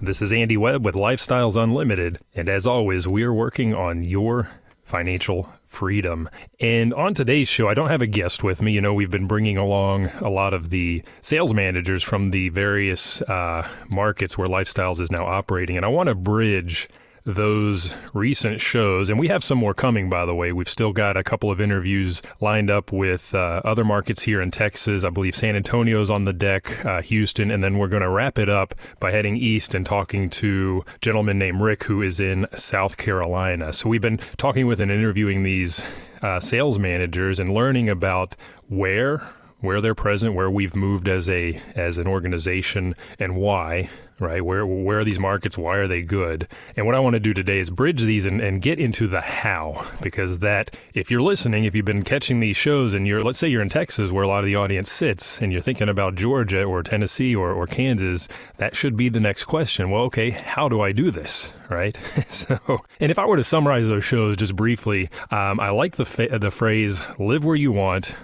This is Andy Webb with Lifestyles Unlimited. And as always, we are working on your financial freedom. And on today's show, I don't have a guest with me. You know, we've been bringing along a lot of the sales managers from the various uh, markets where Lifestyles is now operating. And I want to bridge those recent shows. And we have some more coming, by the way. We've still got a couple of interviews lined up with uh, other markets here in Texas. I believe San Antonio's on the deck, uh, Houston, and then we're going to wrap it up by heading east and talking to a gentleman named Rick who is in South Carolina. So we've been talking with and interviewing these uh, sales managers and learning about where where they're present, where we've moved as a as an organization, and why right? Where where are these markets? Why are they good? And what I want to do today is bridge these and, and get into the how, because that if you're listening, if you've been catching these shows and you're let's say you're in Texas where a lot of the audience sits and you're thinking about Georgia or Tennessee or, or Kansas, that should be the next question. Well, okay, how do I do this? Right. so, and if I were to summarize those shows just briefly, um, I like the fa- the phrase "live where you want."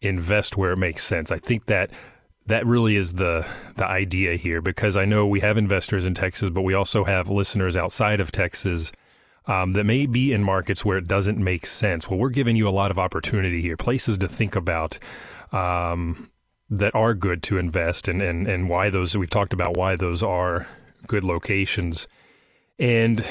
Invest where it makes sense. I think that that really is the the idea here because I know we have investors in Texas, but we also have listeners outside of Texas um, that may be in markets where it doesn't make sense. Well, we're giving you a lot of opportunity here, places to think about um, that are good to invest, and and and why those we've talked about why those are good locations, and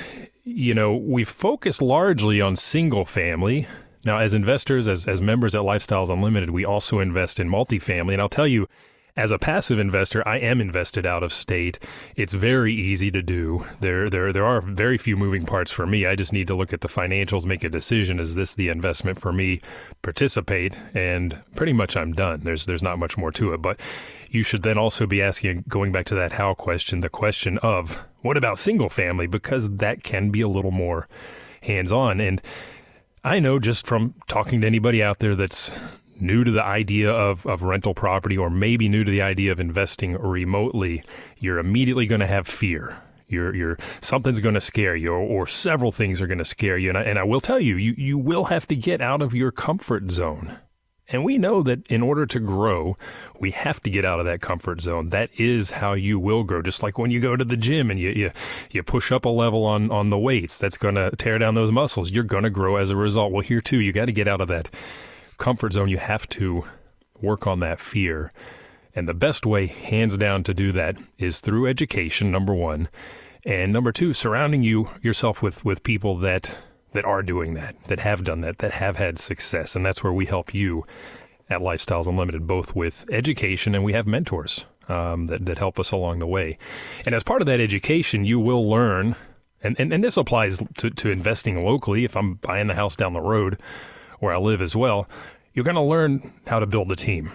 you know we've focused largely on single family. Now, as investors, as, as members at Lifestyles Unlimited, we also invest in multifamily. And I'll tell you, as a passive investor, I am invested out of state. It's very easy to do. There, there, there are very few moving parts for me. I just need to look at the financials, make a decision. Is this the investment for me? Participate, and pretty much I'm done. There's, there's not much more to it. But you should then also be asking, going back to that how question, the question of what about single family? Because that can be a little more hands on. And I know just from talking to anybody out there that's new to the idea of, of rental property or maybe new to the idea of investing remotely, you're immediately going to have fear. You're, you're something's going to scare you, or, or, several things are going to scare you. And I, and I will tell you, you, you will have to get out of your comfort zone. And we know that in order to grow, we have to get out of that comfort zone. That is how you will grow. Just like when you go to the gym and you you, you push up a level on, on the weights, that's going to tear down those muscles. You're going to grow as a result. Well, here too, you got to get out of that comfort zone, you have to work on that fear. And the best way, hands down, to do that is through education, number one. And number two, surrounding you yourself with, with people that that are doing that, that have done that, that have had success. And that's where we help you at Lifestyles Unlimited, both with education and we have mentors um, that, that help us along the way. And as part of that education, you will learn, and, and, and this applies to, to investing locally. If I'm buying the house down the road, where I live as well, you're going to learn how to build a team.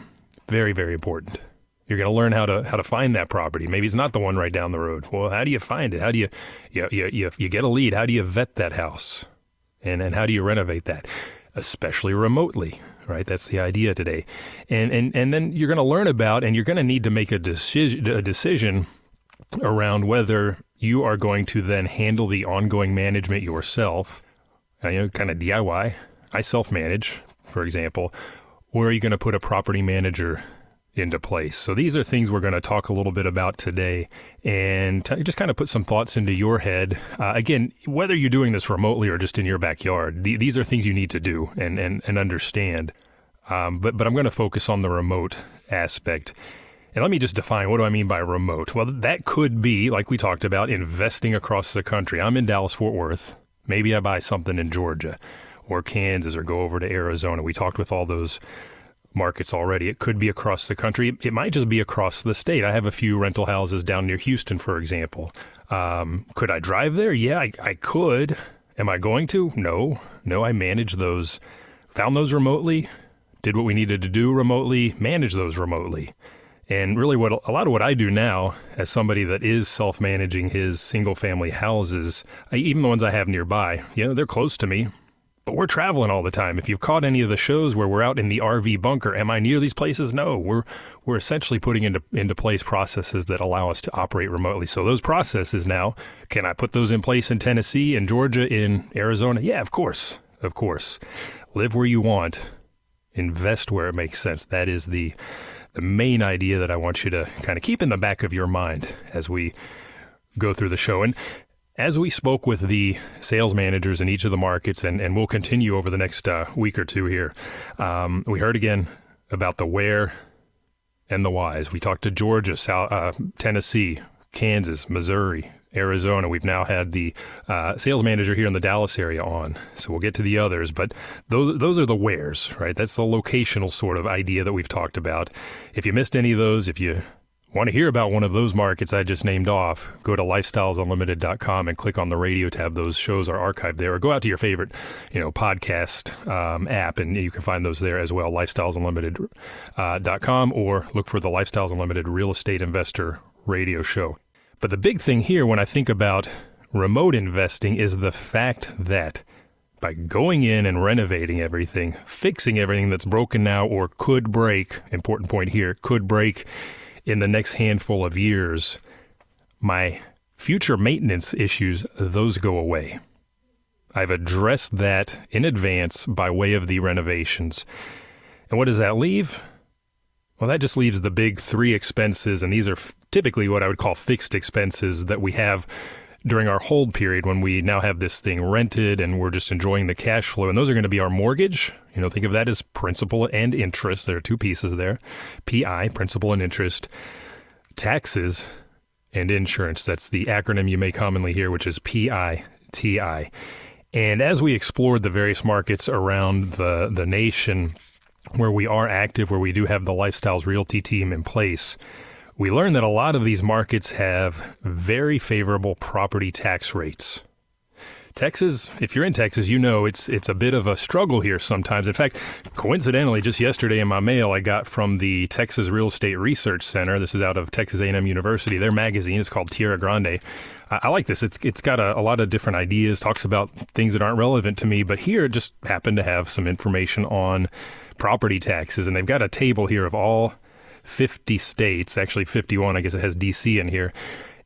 Very, very important. You're going to learn how to how to find that property. Maybe it's not the one right down the road. Well, how do you find it? How do you you you, you, you get a lead? How do you vet that house? And and how do you renovate that? Especially remotely, right? That's the idea today. And and and then you're going to learn about and you're going to need to make a decision a decision around whether you are going to then handle the ongoing management yourself, you know, kind of DIY, I self manage, for example, or are you going to put a property manager into place? So these are things we're going to talk a little bit about today and t- just kind of put some thoughts into your head. Uh, again, whether you're doing this remotely or just in your backyard, th- these are things you need to do and, and, and understand. Um, but, but I'm going to focus on the remote aspect. And let me just define what do I mean by remote? Well, that could be, like we talked about, investing across the country. I'm in Dallas, Fort Worth. Maybe I buy something in Georgia or Kansas or go over to Arizona. We talked with all those markets already. It could be across the country. It might just be across the state. I have a few rental houses down near Houston, for example. Um, could I drive there? Yeah, I, I could. Am I going to? No. No, I manage those, found those remotely, did what we needed to do remotely, manage those remotely. And really, what a lot of what I do now, as somebody that is self-managing his single-family houses, I, even the ones I have nearby, you know, they're close to me, but we're traveling all the time. If you've caught any of the shows where we're out in the RV bunker, am I near these places? No. We're we're essentially putting into into place processes that allow us to operate remotely. So those processes now, can I put those in place in Tennessee, in Georgia, in Arizona? Yeah, of course. Of course. Live where you want. Invest where it makes sense. That is the the main idea that I want you to kind of keep in the back of your mind as we go through the show. And as we spoke with the sales managers in each of the markets, and, and we'll continue over the next uh, week or two here, um, we heard again about the where and the whys. We talked to Georgia, South, uh, Tennessee, Kansas, Missouri, Arizona. We've now had the uh, sales manager here in the Dallas area on, so we'll get to the others. But those those are the wheres, right? That's the locational sort of idea that we've talked about. If you missed any of those, if you Want to hear about one of those markets I just named off? Go to lifestylesunlimited.com and click on the radio tab. Those shows are archived there. Or go out to your favorite, you know, podcast um, app, and you can find those there as well. Lifestylesunlimited.com, uh, or look for the Lifestyles Unlimited Real Estate Investor Radio Show. But the big thing here, when I think about remote investing, is the fact that by going in and renovating everything, fixing everything that's broken now or could break, important point here, could break in the next handful of years, my future maintenance issues, those go away. I've addressed that in advance by way of the renovations. And what does that leave? Well, that just leaves the big three expenses, and these are typically what I would call fixed expenses that we have during our hold period when we now have this thing rented and we're just enjoying the cash flow. And those are going to be our mortgage. You know, think of that as principal and interest. There are two pieces there PI, principal and interest, taxes, and insurance. That's the acronym you may commonly hear, which is PITI. And as we explored the various markets around the, the nation where we are active, where we do have the Lifestyles Realty team in place, we learned that a lot of these markets have very favorable property tax rates. Texas, if you're in Texas, you know it's it's a bit of a struggle here sometimes. In fact, coincidentally, just yesterday in my mail, I got from the Texas Real Estate Research Center. This is out of Texas A&M University. Their magazine is called Tierra Grande. I, I like this. It's it's got a, a lot of different ideas. Talks about things that aren't relevant to me, but here it just happened to have some information on property taxes, and they've got a table here of all 50 states, actually 51. I guess it has DC in here.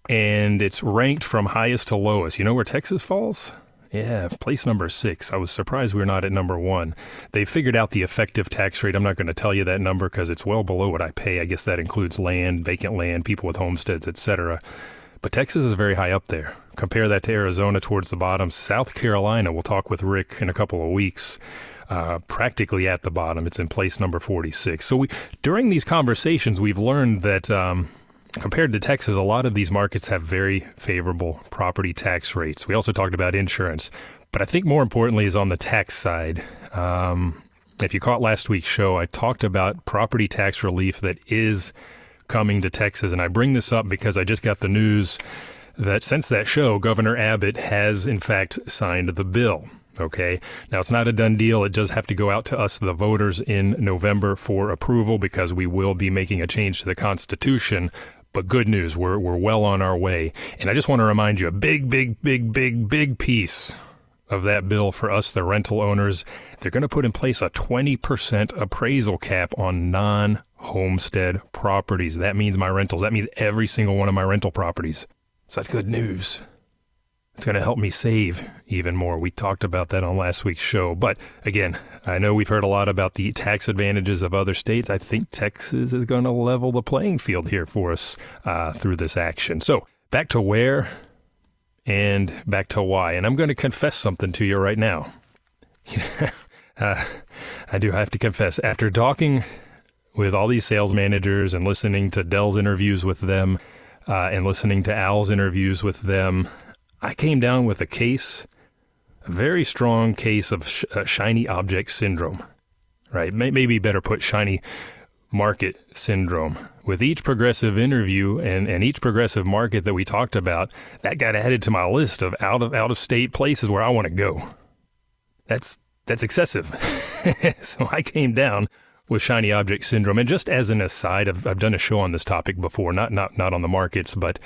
And it's ranked from highest to lowest. You know where Texas falls? Yeah, place number six. I was surprised we are not at number one. They figured out the effective tax rate. I'm not going to tell you that number because it's well below what I pay. I guess that includes land, vacant land, people with homesteads, etc. But Texas is very high up there. Compare that to Arizona towards the bottom. South Carolina, we'll talk with Rick in a couple of weeks uh, practically at the bottom. It's in place number 46. So we, during these conversations, we've learned that um, compared to Texas, a lot of these markets have very favorable property tax rates. We also talked about insurance, but I think more importantly is on the tax side. Um, if you caught last week's show, I talked about property tax relief that is coming to Texas. And I bring this up because I just got the news that since that show, Governor Abbott has in fact signed the bill. Okay. Now, it's not a done deal. It does have to go out to us, the voters, in November for approval because we will be making a change to the Constitution. But good news, we're, we're well on our way. And I just want to remind you a big, big, big, big, big piece of that bill for us, the rental owners. They're going to put in place a 20% appraisal cap on non homestead properties. That means my rentals. That means every single one of my rental properties. So that's good news. It's going to help me save even more. We talked about that on last week's show. But again, I know we've heard a lot about the tax advantages of other states. I think Texas is going to level the playing field here for us uh, through this action. So back to where and back to why. And I'm going to confess something to you right now. uh, I do have to confess, after talking with all these sales managers and listening to Del's interviews with them uh, and listening to Al's interviews with them, I came down with a case, a very strong case of sh- uh, shiny object syndrome, right? Maybe better put shiny market syndrome. With each progressive interview and, and each progressive market that we talked about, that got added to my list of out of out of state places where I want to go. That's that's excessive. so I came down with shiny object syndrome. And just as an aside, I've, I've done a show on this topic before, not not not on the markets, but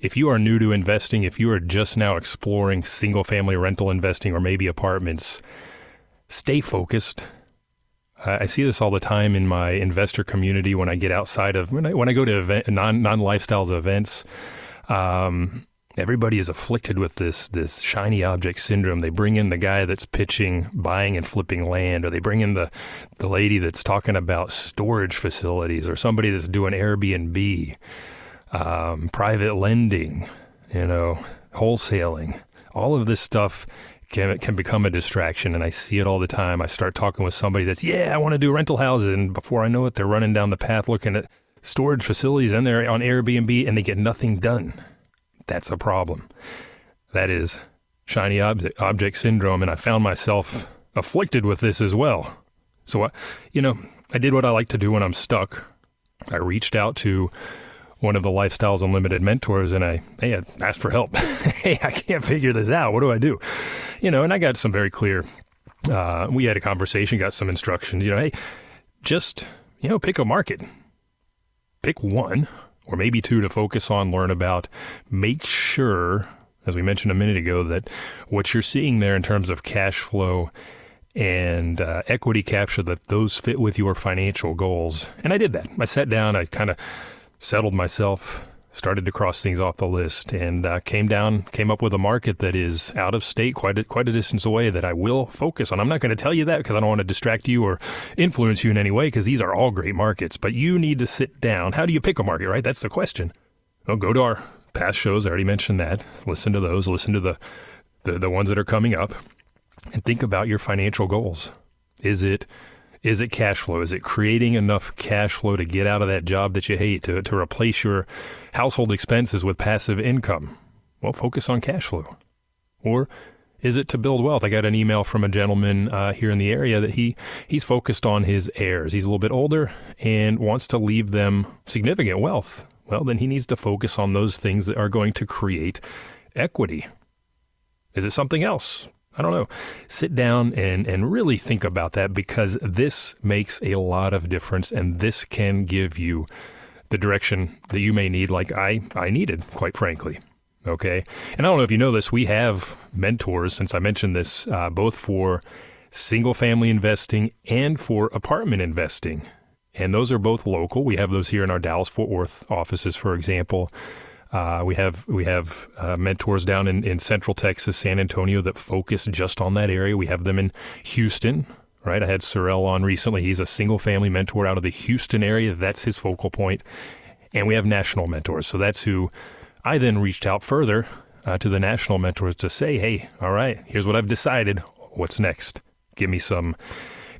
if you are new to investing, if you are just now exploring single family rental investing or maybe apartments, stay focused. I see this all the time in my investor community when I get outside of when I, when I go to event, non non lifestyles events. Um, everybody is afflicted with this this shiny object syndrome. They bring in the guy that's pitching buying and flipping land, or they bring in the the lady that's talking about storage facilities, or somebody that's doing Airbnb, um, private lending, you know, wholesaling. All of this stuff can can become a distraction, and I see it all the time. I start talking with somebody that's yeah, I want to do rental houses, and before I know it, they're running down the path looking at storage facilities and they're on Airbnb, and they get nothing done that's a problem. That is shiny object, object syndrome, and I found myself afflicted with this as well. So, I, you know, I did what I like to do when I'm stuck. I reached out to one of the Lifestyles Unlimited mentors and I, hey, I asked for help. hey, I can't figure this out. What do I do? You know, and I got some very clear, uh, we had a conversation, got some instructions, you know, hey, just, you know, pick a market. Pick one or maybe two to focus on, learn about. Make sure, as we mentioned a minute ago, that what you're seeing there in terms of cash flow and uh, equity capture, that those fit with your financial goals. And I did that. I sat down, I kind of settled myself started to cross things off the list and uh, came down, came up with a market that is out of state, quite a, quite a distance away that I will focus on. I'm not going to tell you that because I don't want to distract you or influence you in any way because these are all great markets. But you need to sit down. How do you pick a market, right? That's the question. Well, go to our past shows. I already mentioned that. Listen to those. Listen to the, the, the ones that are coming up and think about your financial goals. Is it is it cash flow? Is it creating enough cash flow to get out of that job that you hate, to, to replace your household expenses with passive income? Well, focus on cash flow. Or is it to build wealth? I got an email from a gentleman uh, here in the area that he he's focused on his heirs. He's a little bit older and wants to leave them significant wealth. Well, then he needs to focus on those things that are going to create equity. Is it something else? I don't know. Sit down and, and really think about that because this makes a lot of difference and this can give you the direction that you may need, like I, I needed, quite frankly. Okay. And I don't know if you know this, we have mentors, since I mentioned this, uh, both for single family investing and for apartment investing. And those are both local. We have those here in our Dallas Fort Worth offices, for example. Uh, we have we have uh, mentors down in, in Central Texas, San Antonio, that focus just on that area. We have them in Houston, right? I had Sorrell on recently. He's a single family mentor out of the Houston area. That's his focal point. And we have national mentors. So that's who I then reached out further uh, to the national mentors to say, hey, all right, here's what I've decided. What's next? Give me some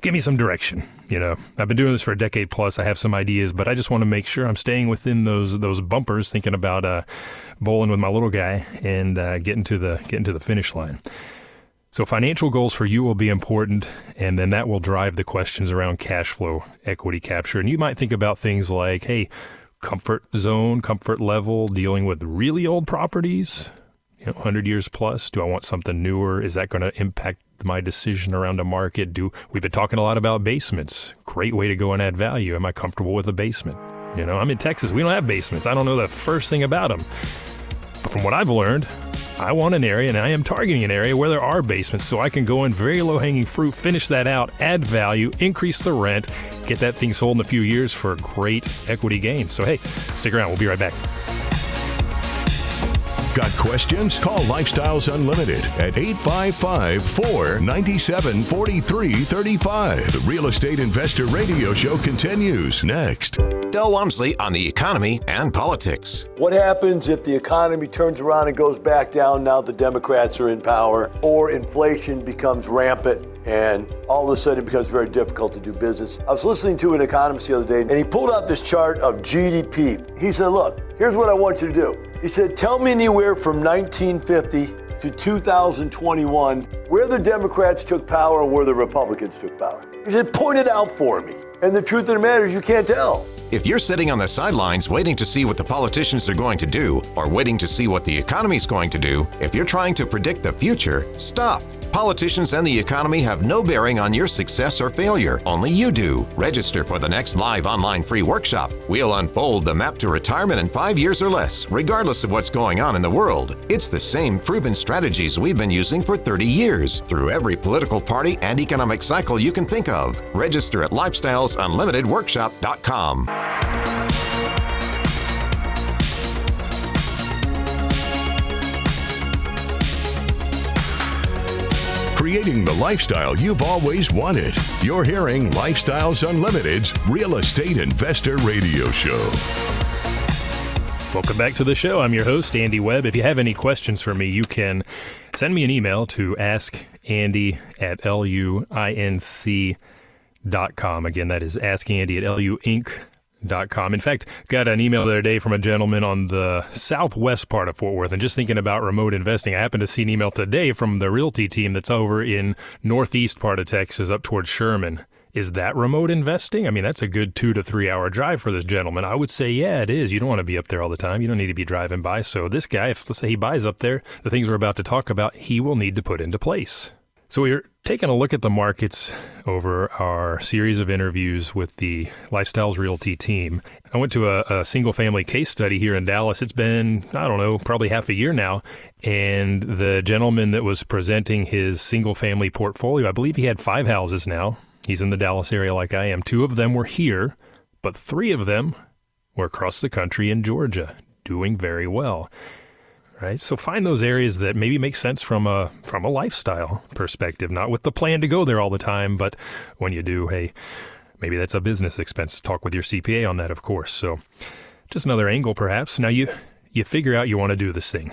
give me some direction. You know, I've been doing this for a decade plus. I have some ideas, but I just want to make sure I'm staying within those those bumpers. Thinking about uh, bowling with my little guy and uh, getting to the getting to the finish line. So financial goals for you will be important, and then that will drive the questions around cash flow, equity capture, and you might think about things like, hey, comfort zone, comfort level, dealing with really old properties. You know, 100 years plus. Do I want something newer? Is that going to impact my decision around a market? Do we've been talking a lot about basements? Great way to go and add value. Am I comfortable with a basement? You know, I'm in Texas. We don't have basements. I don't know the first thing about them. But from what I've learned, I want an area and I am targeting an area where there are basements so I can go in very low hanging fruit, finish that out, add value, increase the rent, get that thing sold in a few years for great equity gains. So, hey, stick around. We'll be right back. Got questions? Call Lifestyles Unlimited at 855 497 4335. The Real Estate Investor Radio Show continues next. Del Walmsley on the economy and politics. What happens if the economy turns around and goes back down now the Democrats are in power, or inflation becomes rampant? and all of a sudden it becomes very difficult to do business. I was listening to an economist the other day, and he pulled out this chart of GDP. He said, Look, here's what I want you to do. He said, Tell me anywhere from 1950 to 2021 where the Democrats took power and where the Republicans took power. He said, Point it out for me. And the truth of the matter is, you can't tell. If you're sitting on the sidelines waiting to see what the politicians are going to do, or waiting to see what the economy's going to do, if you're trying to predict the future, stop Politicians and the economy have no bearing on your success or failure. Only you do. Register for the next live online free workshop. We'll unfold the map to retirement in five years or less, regardless of what's going on in the world. It's the same proven strategies we've been using for 30 years through every political party and economic cycle you can think of. Register at lifestylesunlimitedworkshop.com. creating the lifestyle you've always wanted. You're hearing Lifestyles Unlimited's Real Estate Investor Radio Show. Welcome back to the show. I'm your host, Andy Webb. If you have any questions for me, you can send me an email to askandy at luinc.com. Again, that is askandy at luinc.com Com. In fact, got an email the other day from a gentleman on the southwest part of Fort Worth, and just thinking about remote investing, I happened to see an email today from the realty team that's over in northeast part of Texas, up towards Sherman. Is that remote investing? I mean, that's a good two to three hour drive for this gentleman. I would say, yeah, it is. You don't want to be up there all the time. You don't need to be driving by. So this guy, if let's say he buys up there, the things we're about to talk about, he will need to put into place. So we're taking a look at the markets over our series of interviews with the Lifestyles Realty team. I went to a, a, single family case study here in Dallas. It's been, I don't know, probably half a year now. And the gentleman that was presenting his single family portfolio, I believe he had five houses now. He's in the Dallas area like I am. Two of them were here, but three of them were across the country in Georgia, doing very well right? So find those areas that maybe make sense from a from a lifestyle perspective, not with the plan to go there all the time, but when you do, hey, maybe that's a business expense. Talk with your CPA on that, of course. So just another angle perhaps. Now you you figure out you want to do this thing.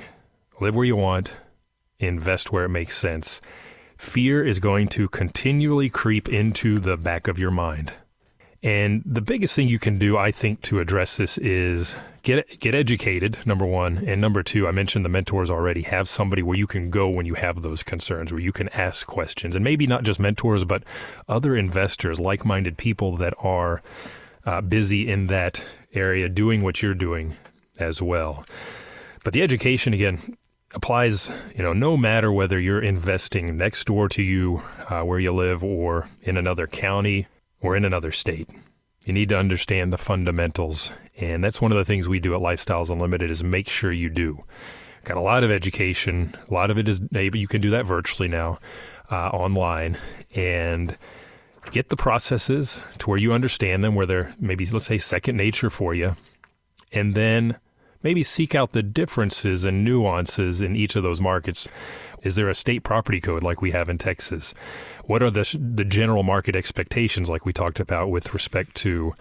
Live where you want, invest where it makes sense. Fear is going to continually creep into the back of your mind. And the biggest thing you can do, I think, to address this is get get educated. Number one, and number two, I mentioned the mentors already. Have somebody where you can go when you have those concerns, where you can ask questions, and maybe not just mentors, but other investors, like-minded people that are uh, busy in that area, doing what you're doing as well. But the education again applies, you know, no matter whether you're investing next door to you, uh, where you live, or in another county or in another state. You need to understand the fundamentals. And that's one of the things we do at Lifestyles Unlimited is make sure you do. Got a lot of education. A lot of it is maybe you can do that virtually now, uh, online, and get the processes to where you understand them, where they're maybe let's say second nature for you, and then maybe seek out the differences and nuances in each of those markets. Is there a state property code like we have in Texas? What are the the general market expectations like we talked about with respect to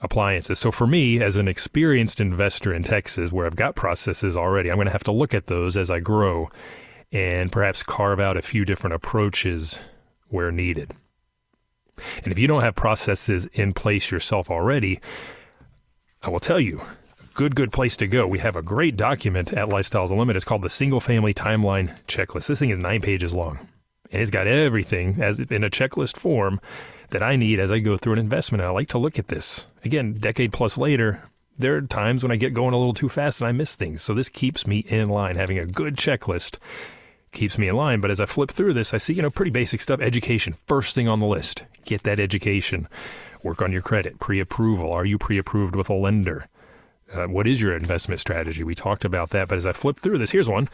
appliances? So for me, as an experienced investor in Texas, where I've got processes already, I'm going to have to look at those as I grow, and perhaps carve out a few different approaches where needed. And if you don't have processes in place yourself already, I will tell you, good, good place to go. We have a great document at Lifestyles Unlimited. It's called the Single Family Timeline Checklist. This thing is nine pages long, and it's got everything as in a checklist form that I need as I go through an investment. And I like to look at this again, decade plus later. There are times when I get going a little too fast and I miss things. So this keeps me in line. Having a good checklist keeps me in line. But as I flip through this, I see, you know, pretty basic stuff. Education, first thing on the list. Get that education. Work on your credit, pre approval. Are you pre approved with a lender? Uh, what is your investment strategy? We talked about that, but as I flip through this, here's one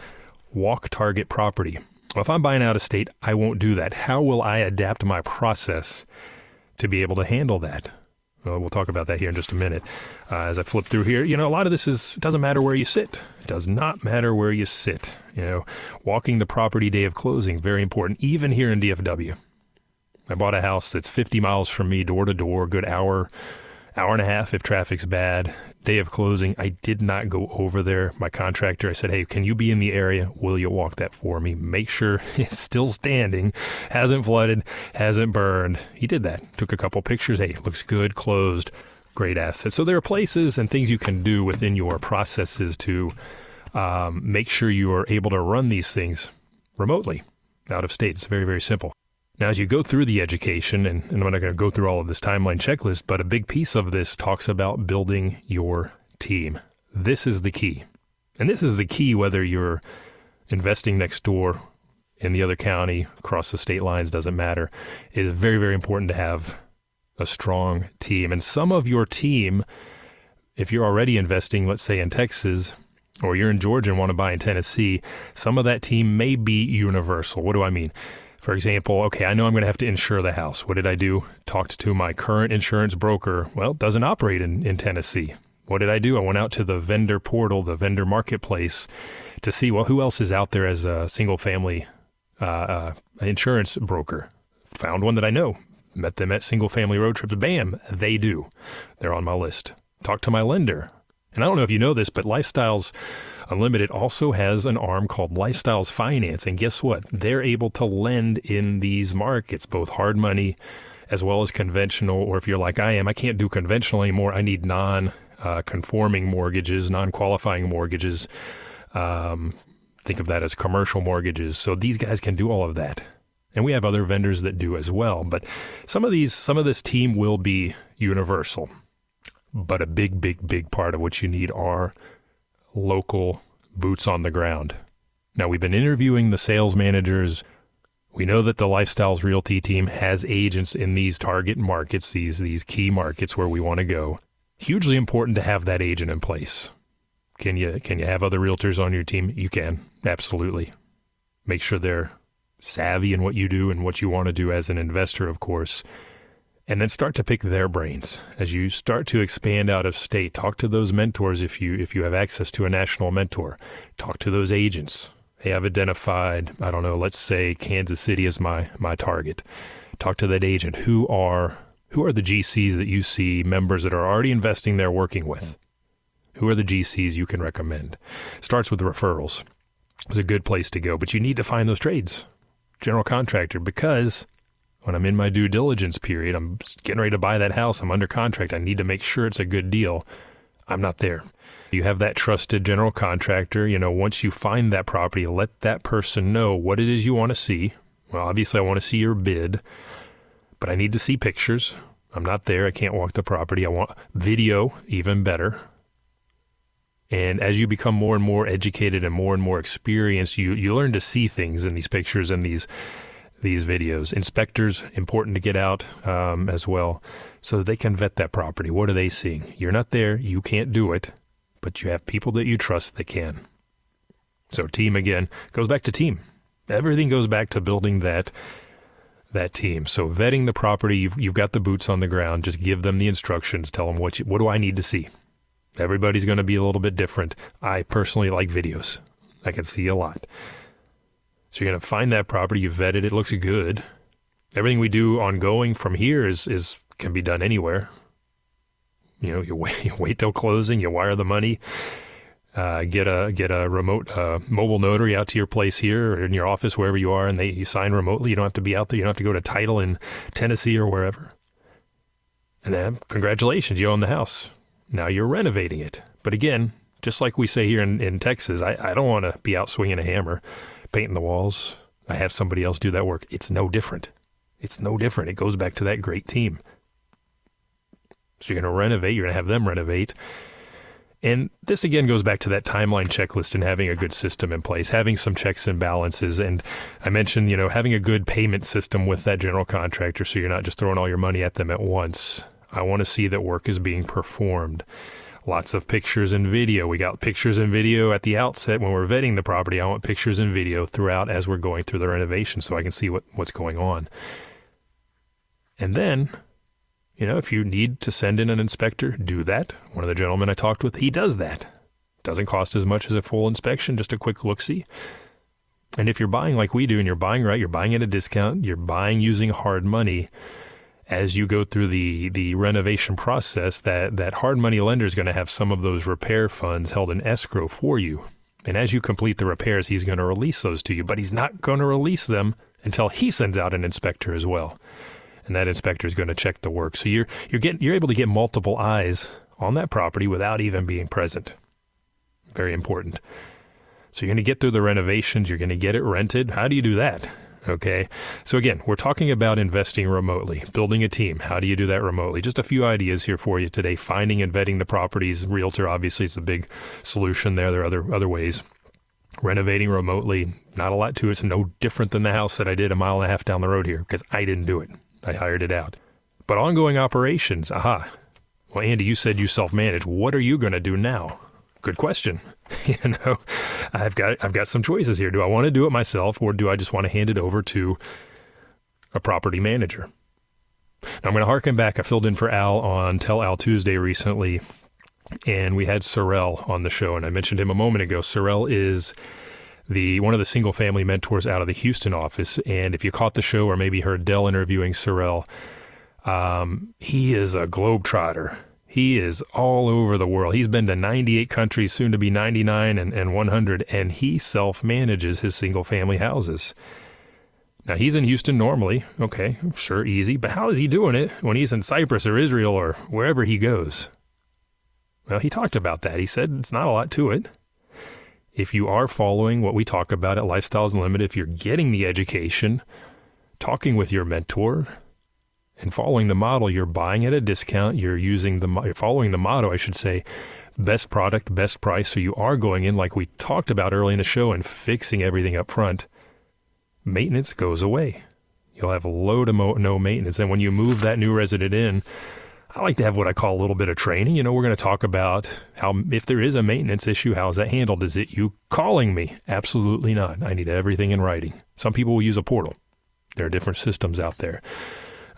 walk target property. Well, if I'm buying out of state, I won't do that. How will I adapt my process to be able to handle that? Well, we'll talk about that here in just a minute. Uh, as I flip through here, you know, a lot of this is doesn't matter where you sit. It does not matter where you sit. You know, walking the property day of closing very important, even here in DFW. I bought a house that's 50 miles from me, door to door, good hour hour and a half if traffic's bad. Day of closing, I did not go over there. My contractor, I said, Hey, can you be in the area? Will you walk that for me? Make sure it's still standing, hasn't flooded, hasn't burned. He did that. Took a couple pictures. Hey, looks good, closed, great asset. So there are places and things you can do within your processes to um, make sure you are able to run these things remotely out of state. It's very, very simple. Now, as you go through the education, and, and I'm not going to go through all of this timeline checklist, but a big piece of this talks about building your team. This is the key. And this is the key whether you're investing next door in the other county, across the state lines, doesn't matter. It is very, very important to have a strong team. And some of your team, if you're already investing, let's say in Texas, or you're in Georgia and want to buy in Tennessee, some of that team may be universal. What do I mean? For example, okay, I know I'm going to have to insure the house. What did I do? Talked to my current insurance broker. Well, doesn't operate in, in Tennessee. What did I do? I went out to the vendor portal, the vendor marketplace, to see, well, who else is out there as a single family uh, uh, insurance broker. Found one that I know. Met them at single family road trips. Bam, they do. They're on my list. Talked to my lender. And I don't know if you know this, but Lifestyles Unlimited also has an arm called Lifestyles Finance. And guess what? They're able to lend in these markets, both hard money as well as conventional. Or if you're like I am, I can't do conventional anymore. I need non uh, conforming mortgages, non qualifying mortgages. Um, think of that as commercial mortgages. So these guys can do all of that. And we have other vendors that do as well. But some of these, some of this team will be universal. But a big, big, big part of what you need are local boots on the ground. Now, we've been interviewing the sales managers. We know that the Lifestyles Realty team has agents in these target markets, these, these key markets where we want to go. Hugely important to have that agent in place. Can you can you have other realtors on your team? You can. Absolutely. Make sure they're savvy in what you do and what you want to do as an investor, of course and then start to pick their brains. As you start to expand out of state talk to those mentors if you if you have access to a national mentor. Talk to those agents. Hey i've identified i don't know let's say kansas city is my my target. Talk to that agent. Who are who are the gcs that you see members that are already investing there working with? Who are the gcs you can recommend? Starts with referrals. It's a good place to go but you need to find those trades. General contractor because when I'm in my due diligence period, I'm getting ready to buy that house, I'm under contract, I need to make sure it's a good deal. I'm not there. You have that trusted general contractor. You know, once you find that property, let that person know what it is you want to see. Well, obviously, I want to see your bid, but I need to see pictures. I'm not there. I can't walk the property. I want video, even better. And as you become more and more educated and more and more experienced, you, you learn to see things in these pictures and these these videos. Inspectors, important to get out um, as well so they can vet that property. What are they seeing? You're not there, you can't do it, but you have people that you trust that can. So team again goes back to team. Everything goes back to building that that team. So vetting the property, you've, you've got the boots on the ground. Just give them the instructions. Tell them what you, what do I need to see. Everybody's going to be a little bit different. I personally like videos. I can see a lot. So you're going to find that property, you vet it, it looks good. Everything we do ongoing from here is, is can be done anywhere. You know, you wait, you wait till closing, you wire the money, uh, get a get a remote uh, mobile notary out to your place here or in your office wherever you are, and they you sign remotely. You don't have to be out there. You don't have to go to title in Tennessee or wherever. And then, congratulations, you own the house. Now you're renovating it. But again, just like we say here in, in Texas, I, I don't want to be out swinging a hammer painting the walls. I have somebody else do that work. It's no different. It's no different. It goes back to that great team. So you're going to renovate, you're going to have them renovate. And this again goes back to that timeline checklist and having a good system in place, having some checks and balances. And I mentioned, you know, having a good payment system with that general contractor so you're not just throwing all your money at them at once. I want to see that work is being performed lots of pictures and video. We got pictures and video at the outset when we're vetting the property. I want pictures and video throughout as we're going through the renovation so I can see what, what's going on. And then, you know, if you need to send in an inspector, do that. One of the gentlemen I talked with, he does that. Doesn't cost as much as a full inspection, just a quick look see. And if you're buying like we do and you're buying right, you're buying at a discount, you're buying using hard money, as you go through the the renovation process that that hard money lender is going to have some of those repair funds held in escrow for you. And as you complete the repairs, he's going to release those to you, but he's not going to release them until he sends out an inspector as well. And that inspector is going to check the work. So you're you're getting you're able to get multiple eyes on that property without even being present. Very important. So you're going to get through the renovations, you're going to get it rented. How do you do that? Okay. So again, we're talking about investing remotely, building a team. How do you do that remotely? Just a few ideas here for you today. Finding and vetting the properties. Realtor obviously is a big solution there. There are other other ways. renovating remotely. Not a lot to it. It's no different than the house that I did a mile and a half down the road here because I didn't do it. I hired it out. But ongoing operations, aha. Well, Andy, you said you self manage. What are you going to do now? Good question. you know, I've got I've got some choices here. Do I want to do it myself or do I just want to hand it over to a property manager? Now I'm going to harken back. I filled in for Al on Tell Al Tuesday recently, and we had Sorrell on the show, and I mentioned him a moment ago. Sorrell is the one of the single family mentors out of the Houston office, and if you caught the show or maybe heard Del interviewing Sorrell, um, he is a globetrotter. He is all over the world. He's been to 98 countries, soon to be 99 and, and 100, and he self manages his single family houses. Now, he's in Houston normally. Okay, sure, easy. But how is he doing it when he's in Cyprus or Israel or wherever he goes? Well, he talked about that. He said it's not a lot to it. If you are following what we talk about at Lifestyles Unlimited, if you're getting the education, talking with your mentor, and following the model, you're buying at a discount. You're using the you're following the motto, I should say, best product, best price. So you are going in like we talked about early in the show and fixing everything up front maintenance goes away. You'll have low to mo- no maintenance. And when you move that new resident in, I like to have what I call a little bit of training. You know, we're going to talk about how, if there is a maintenance issue, how is that handled? Is it you calling me? Absolutely not. I need everything in writing. Some people will use a portal. There are different systems out there.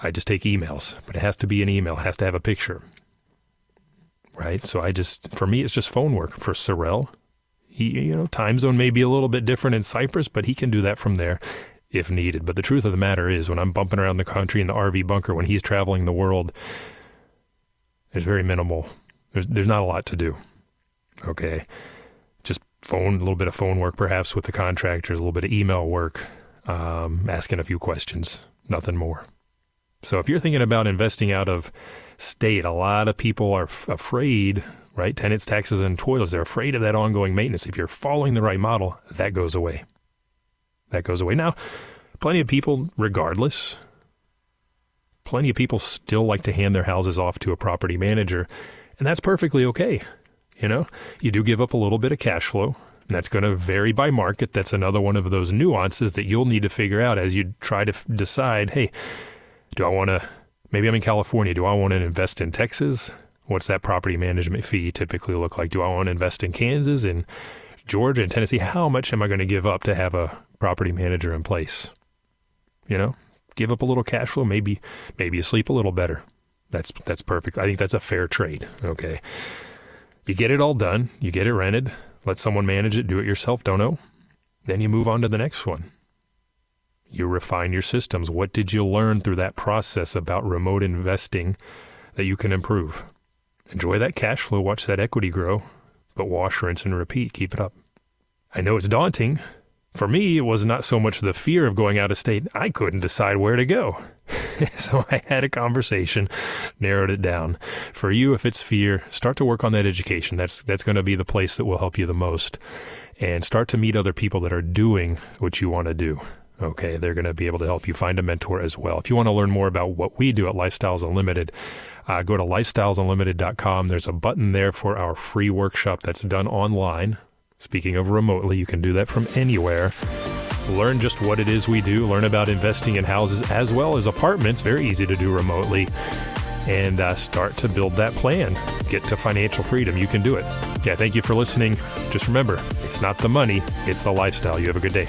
I just take emails, but it has to be an email, it has to have a picture. Right? So I just, for me, it's just phone work. For Sorrell, he, you know, time zone may be a little bit different in Cyprus, but he can do that from there if needed. But the truth of the matter is, when I'm bumping around the country in the RV bunker, when he's traveling the world, there's very minimal. There's there's not a lot to do. Okay, just phone, a little bit of phone work, perhaps with the contractors, a little bit of email work, um, asking a few questions, nothing more. So if you're thinking about investing out of state, a lot of people are f- afraid right? Tenants, taxes, and toilets. They're afraid of that ongoing maintenance. If you're following the right model, that goes away. That goes away. Now, plenty of people, regardless, plenty of people still like to hand their houses off to a property manager, and that's perfectly okay. You know, you do give up a little bit of cash flow, and that's going to vary by market. That's another one of those nuances that you'll need to figure out as you try to f- decide hey, do I want to, maybe I'm in California, do I want to invest in Texas? What's that property management fee typically look like? Do I want to invest in Kansas and Georgia and Tennessee? How much am I going to give up to have a property manager in place? You know, give up a little cash flow, maybe maybe you sleep a little better. That's that's perfect. I think that's a fair trade. Okay. You get it all done, you get it rented, let someone manage it, do it yourself, don't know. Then you move on to the next one. You refine your systems. What did you learn through that process about remote investing that you can improve? Enjoy that cash flow, watch that equity grow, but wash, rinse, and repeat. Keep it up. I know it's daunting. For me, it was not so much the fear of going out of state, I couldn't decide where to go. so I had a conversation, narrowed it down. For you, if it's fear, start to work on that education. That's that's going to be the place that will help you the most. And start to meet other people that are doing what you want to do. Okay, they're going to be able to help you find a mentor as well. If you want to learn more about what we do at Lifestyles Unlimited, uh, go to lifestylesunlimited.com. There's a button there for our free workshop that's done online. Speaking of remotely, you can do that from anywhere. Learn just what it is we do, learn about investing in houses as well as apartments, very easy to do remotely, and uh, start to build that plan. Get to financial freedom. You can do it. Yeah, thank you for listening. Just remember, it's not the money, it's the lifestyle. You have a good day.